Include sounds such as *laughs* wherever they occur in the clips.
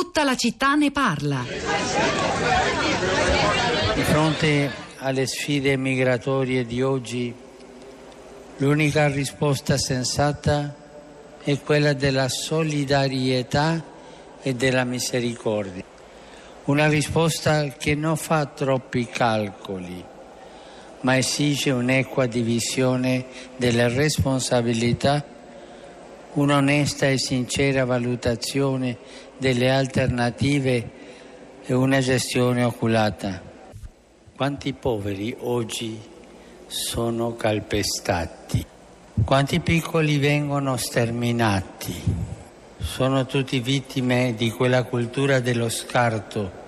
Tutta la città ne parla. Di fronte alle sfide migratorie di oggi, l'unica risposta sensata è quella della solidarietà e della misericordia. Una risposta che non fa troppi calcoli, ma esige un'equa divisione delle responsabilità, un'onesta e sincera valutazione delle alternative e una gestione oculata. Quanti poveri oggi sono calpestati? Quanti piccoli vengono sterminati? Sono tutti vittime di quella cultura dello scarto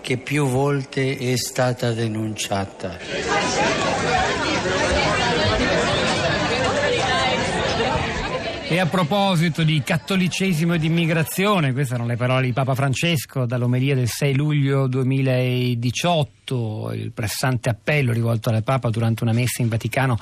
che più volte è stata denunciata. E a proposito di cattolicesimo e di immigrazione, queste erano le parole di Papa Francesco dall'omelia del 6 luglio 2018, il pressante appello rivolto al Papa durante una messa in Vaticano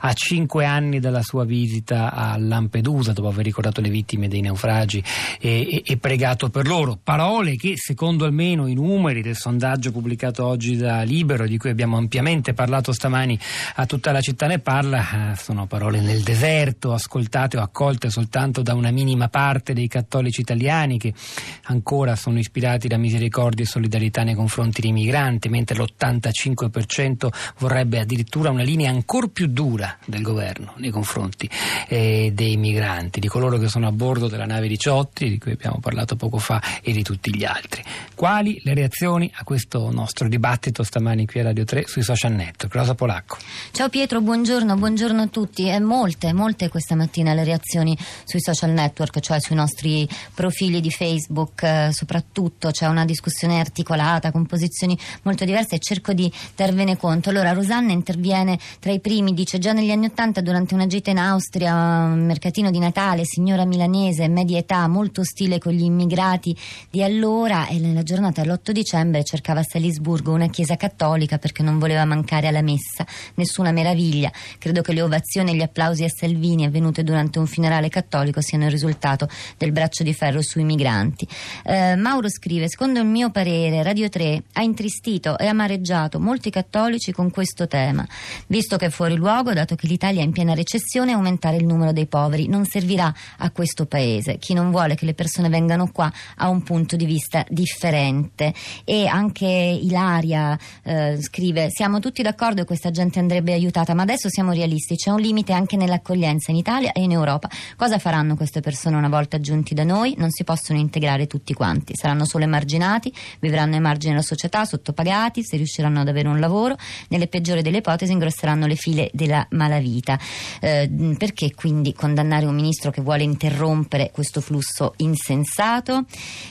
a cinque anni dalla sua visita a Lampedusa, dopo aver ricordato le vittime dei naufragi e, e, e pregato per loro. Parole che, secondo almeno i numeri del sondaggio pubblicato oggi da Libero, di cui abbiamo ampiamente parlato stamani a tutta la città ne parla, eh, sono parole nel deserto, ascoltate o accolte accolte soltanto da una minima parte dei cattolici italiani che ancora sono ispirati da misericordia e solidarietà nei confronti dei migranti, mentre l'85% vorrebbe addirittura una linea ancora più dura del governo nei confronti eh, dei migranti, di coloro che sono a bordo della nave 18, di cui abbiamo parlato poco fa, e di tutti gli altri. Quali le reazioni a questo nostro dibattito stamani qui a Radio 3 sui social network? Rosa Polacco. Ciao Pietro, buongiorno, buongiorno a tutti. E molte, molte questa mattina le reazioni sui social network, cioè sui nostri profili di Facebook, eh, soprattutto c'è una discussione articolata con posizioni molto diverse e cerco di darvene conto. Allora Rosanna interviene tra i primi, dice già negli anni Ottanta durante una gita in Austria, un mercatino di Natale, signora milanese, media età, molto ostile con gli immigrati di allora e nella giornata dell'8 dicembre cercava a Salisburgo una chiesa cattolica perché non voleva mancare alla messa. Nessuna meraviglia. Credo che le ovazioni e gli applausi a Salvini avvenute durante un finale generale cattolico siano il risultato del braccio di ferro sui migranti. Eh, Mauro scrive: Secondo il mio parere, Radio 3 ha intristito e amareggiato molti cattolici con questo tema, visto che è fuori luogo, dato che l'Italia è in piena recessione, aumentare il numero dei poveri non servirà a questo paese. Chi non vuole che le persone vengano qua ha un punto di vista differente. E anche Ilaria eh, scrive: Siamo tutti d'accordo che questa gente andrebbe aiutata, ma adesso siamo realisti, c'è un limite anche nell'accoglienza in Italia e in Europa. Cosa faranno queste persone una volta giunti da noi? Non si possono integrare tutti quanti, saranno solo emarginati, vivranno ai margini della società, sottopagati, se riusciranno ad avere un lavoro, nelle peggiori delle ipotesi ingrosseranno le file della malavita. Eh, perché quindi condannare un ministro che vuole interrompere questo flusso insensato?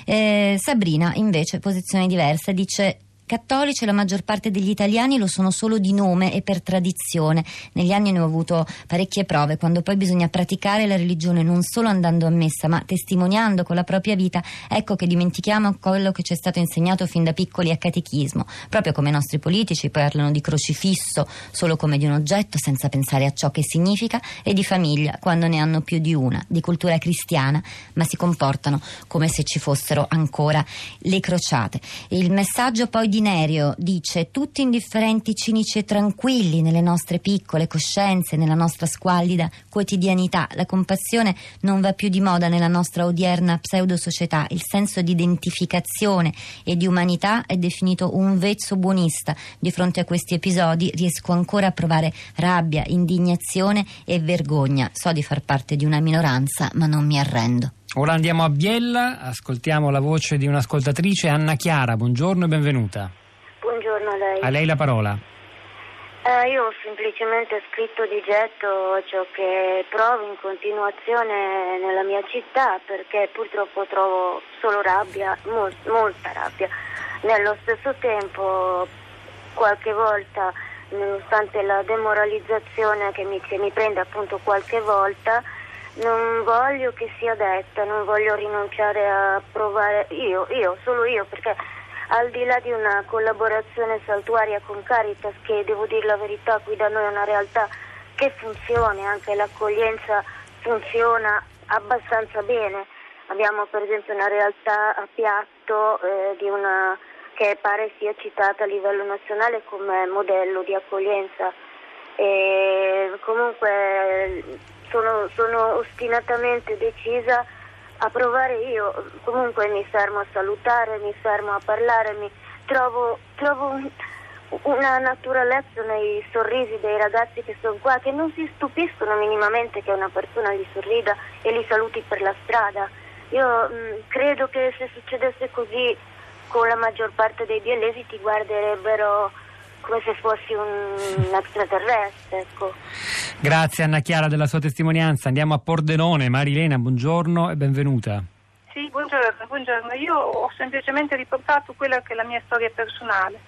Eh, Sabrina invece posizione diversa dice Cattolici la maggior parte degli italiani lo sono solo di nome e per tradizione. Negli anni ne ho avuto parecchie prove, quando poi bisogna praticare la religione non solo andando a messa, ma testimoniando con la propria vita, ecco che dimentichiamo quello che ci è stato insegnato fin da piccoli a catechismo, proprio come i nostri politici parlano di crocifisso solo come di un oggetto senza pensare a ciò che significa e di famiglia quando ne hanno più di una, di cultura cristiana, ma si comportano come se ci fossero ancora le crociate. Il messaggio poi di Nerio dice tutti indifferenti, cinici e tranquilli nelle nostre piccole coscienze, nella nostra squallida quotidianità. La compassione non va più di moda nella nostra odierna pseudo-società. Il senso di identificazione e di umanità è definito un vezzo buonista. Di fronte a questi episodi riesco ancora a provare rabbia, indignazione e vergogna. So di far parte di una minoranza, ma non mi arrendo. Ora andiamo a Biella, ascoltiamo la voce di un'ascoltatrice, Anna Chiara, buongiorno e benvenuta. Buongiorno a lei. A lei la parola. Eh, io ho semplicemente scritto di getto ciò che provo in continuazione nella mia città perché purtroppo trovo solo rabbia, mol- molta rabbia. Nello stesso tempo qualche volta, nonostante la demoralizzazione che mi, che mi prende appunto qualche volta, non voglio che sia detta, non voglio rinunciare a provare io, io, solo io, perché al di là di una collaborazione saltuaria con Caritas, che devo dire la verità, qui da noi è una realtà che funziona, anche l'accoglienza funziona abbastanza bene, Abbiamo per esempio una realtà a piatto eh, una, che pare sia citata a livello nazionale come modello di accoglienza. E comunque sono, sono ostinatamente decisa a provare io, comunque mi fermo a salutare, mi fermo a parlare, mi trovo, trovo un, una naturalezza nei sorrisi dei ragazzi che sono qua, che non si stupiscono minimamente che una persona gli sorrida e li saluti per la strada. Io mh, mm, credo che se succedesse così con la maggior parte dei biellesi ti guarderebbero come se fossi un *laughs* extraterrestre. Ecco. Grazie Anna Chiara della sua testimonianza. Andiamo a Pordenone. Marilena, buongiorno e benvenuta. Sì, buongiorno, buongiorno. Io ho semplicemente riportato quella che è la mia storia personale.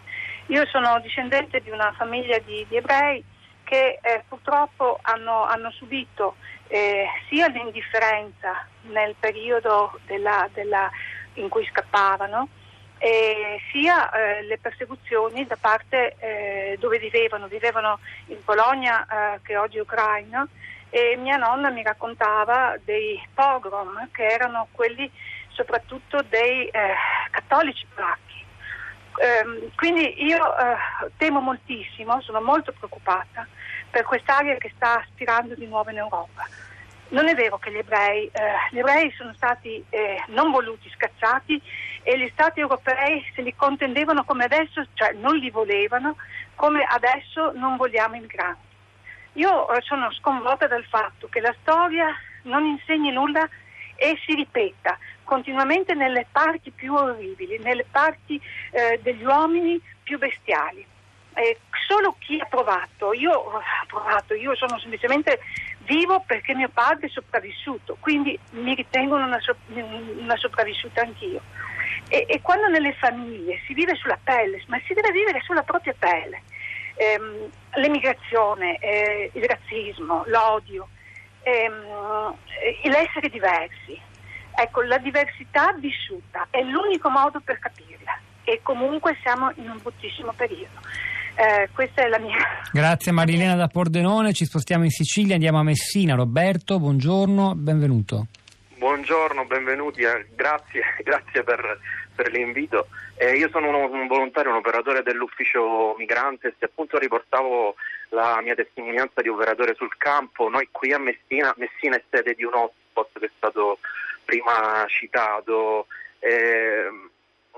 Io sono discendente di una famiglia di, di ebrei che eh, purtroppo hanno, hanno subito eh, sia l'indifferenza nel periodo della, della, in cui scappavano, eh, sia eh, le persecuzioni da parte eh, dove vivevano, vivevano in Polonia eh, che oggi è Ucraina e mia nonna mi raccontava dei pogrom che erano quelli soprattutto dei eh, cattolici polacchi. Ehm, quindi io eh, temo moltissimo, sono molto preoccupata per quest'area che sta aspirando di nuovo in Europa. Non è vero che gli ebrei, gli ebrei sono stati non voluti, scacciati e gli stati europei se li contendevano come adesso, cioè non li volevano, come adesso non vogliamo i migranti. Io eh, sono sconvolta dal fatto che la storia non insegni nulla e si ripeta continuamente nelle parti più orribili, nelle parti eh, degli uomini più bestiali. Eh, solo chi ha provato, io ho provato, io sono semplicemente vivo perché mio padre è sopravvissuto, quindi mi ritengo una, una sopravvissuta anch'io. E, e, quando nelle famiglie si vive sulla pelle, ma si deve vivere sulla propria pelle, ehm, l'emigrazione, eh, il razzismo, l'odio, ehm, l'essere diversi, ecco, la diversità vissuta è l'unico modo per capirla e comunque siamo in un bruttissimo periodo. Eh, questa è la mia. *laughs* Grazie Marilena da Pordenone, ci spostiamo in Sicilia, andiamo a Messina. Roberto, buongiorno, benvenuto. Buongiorno, benvenuti, eh, grazie, *laughs* grazie per, per l'invito. Eh, io sono un, un, volontario, un operatore dell'ufficio Migrantes e appunto riportavo la mia testimonianza di operatore sul campo. Noi qui a Messina, Messina è sede di un hotspot che è stato prima citato. Eh,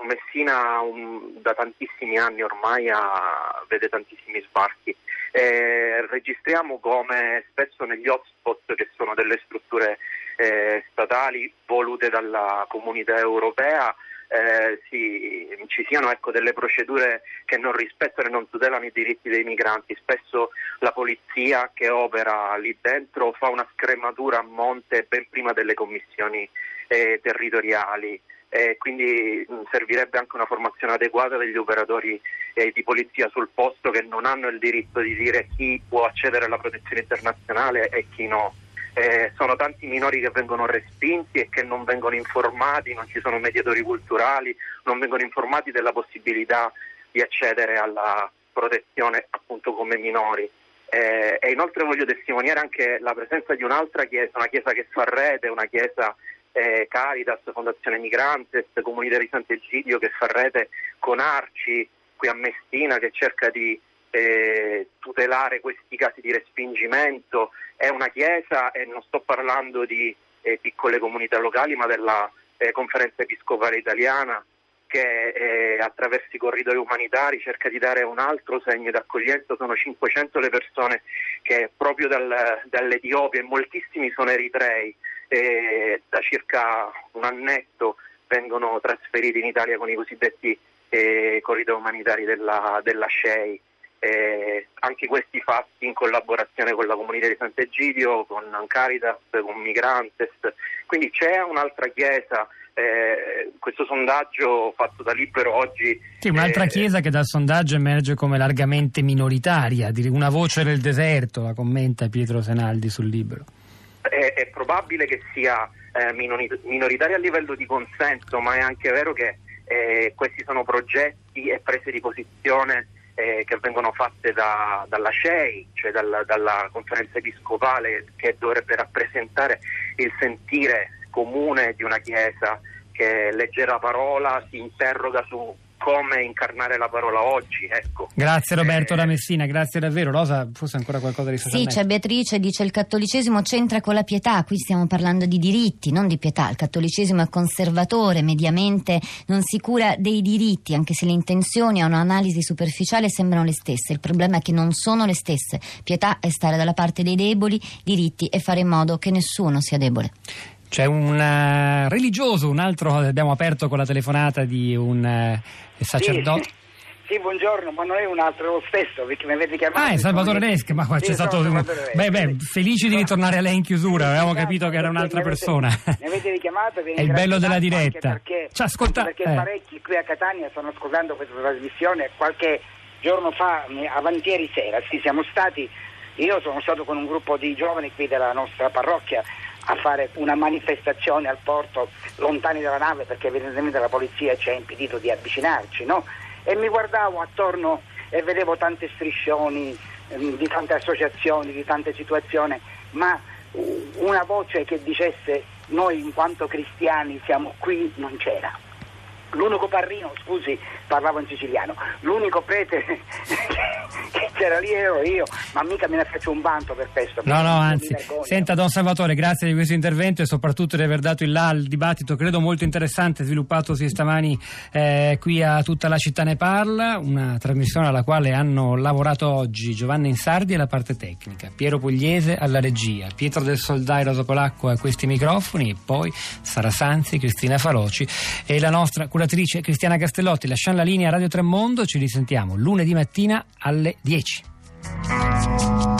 Messina un, da tantissimi anni ormai ha, vede tantissimi sbarchi. Eh, registriamo come spesso negli hotspot che sono delle strutture eh, statali volute dalla comunità europea eh, si, ci siano ecco, delle procedure che non rispettano e non tutelano i diritti dei migranti. Spesso la polizia che opera lì dentro fa una scrematura a monte ben prima delle commissioni eh, territoriali. Eh, quindi mh, servirebbe anche una formazione adeguata degli operatori eh, di polizia sul posto che non hanno il diritto di dire chi può accedere alla protezione internazionale e chi no. Eh, sono tanti minori che vengono respinti e che non vengono informati, non ci sono mediatori culturali, non vengono informati della possibilità di accedere alla protezione appunto come minori. Eh, e inoltre voglio testimoniare anche la presenza di un'altra chiesa, una chiesa che fa rete, una chiesa eh, Caritas, Fondazione Migrantes, Comunità di Sant'Egidio che fa rete con Arci qui a Messina che cerca di eh, tutelare questi casi di respingimento. È una chiesa e non sto parlando di eh, piccole comunità locali ma della eh, conferenza episcopale italiana che eh, attraverso i corridoi umanitari cerca di dare un altro segno d'accoglienza. Sono 500 le persone che proprio dal, dall'Etiopia e moltissimi sono eritrei da circa un annetto vengono trasferiti in Italia con i cosiddetti eh, corridoi umanitari della, della SCEI eh, anche questi fatti in collaborazione con la comunità di Sant'Egidio, con Caritas, con Migrantes, quindi c'è un'altra chiesa. Eh, questo sondaggio fatto da Libero oggi. Sì, un'altra eh, chiesa che dal sondaggio emerge come largamente minoritaria, una voce del deserto, la commenta Pietro Senaldi sul Libero. Probabile che sia eh, minoritaria a livello di consenso, ma è anche vero che eh, questi sono progetti e prese di posizione eh, che vengono fatte da, dalla CEI, cioè dalla, dalla conferenza episcopale che dovrebbe rappresentare il sentire comune di una Chiesa che legge la parola, si interroga su come incarnare la parola oggi. Ecco. Grazie Roberto eh, da Messina, grazie davvero. Rosa, forse ancora qualcosa di Sì, c'è Beatrice, dice il cattolicesimo c'entra con la pietà, qui stiamo parlando di diritti, non di pietà. Il cattolicesimo è conservatore, mediamente non si cura dei diritti, anche se le intenzioni a un'analisi superficiale sembrano le stesse. Il problema è che non sono le stesse. Pietà è stare dalla parte dei deboli, diritti è fare in modo che nessuno sia debole. C'è un uh, religioso, un altro, abbiamo aperto con la telefonata di un uh, sacerdote. Sì. Sì, buongiorno, ma non è un altro lo stesso, perché mi avete chiamato. Ah, è Salvatore Nesca, ma qua sì, c'è stato. Un... Beh, beh, felici di ritornare a lei in chiusura, avevamo capito che era un'altra mi avete, persona. Mi avete richiamato *laughs* È il bello della diretta. Perché, Ci ascolta... perché eh. parecchi qui a Catania stanno ascoltando questa trasmissione qualche giorno fa, avantieri sera, sì, siamo stati. Io sono stato con un gruppo di giovani qui della nostra parrocchia a fare una manifestazione al porto lontani dalla nave perché evidentemente la polizia ci ha impedito di avvicinarci, no? E mi guardavo attorno e vedevo tante striscioni ehm, di tante associazioni, di tante situazioni, ma una voce che dicesse noi in quanto cristiani siamo qui non c'era. L'unico parrino, scusi, parlavo in siciliano, l'unico prete *laughs* che c'era lì ero io, ma mica me ne faccio un vanto per questo. No, no, anzi. Senta, Don Salvatore, grazie di questo intervento e soprattutto di aver dato il là al dibattito, credo molto interessante, sviluppatosi stamani eh, qui a Tutta la città ne parla, una trasmissione alla quale hanno lavorato oggi Giovanna Insardi alla parte tecnica, Piero Pugliese alla regia, Pietro del Soldai Rosa Polacco a questi microfoni e poi Sara Sanzi, Cristina Faloci e la nostra curatrice Cristiana Castellotti. Lasciamo la linea Radio Tremondo, ci risentiamo lunedì mattina alle 10. Thank you.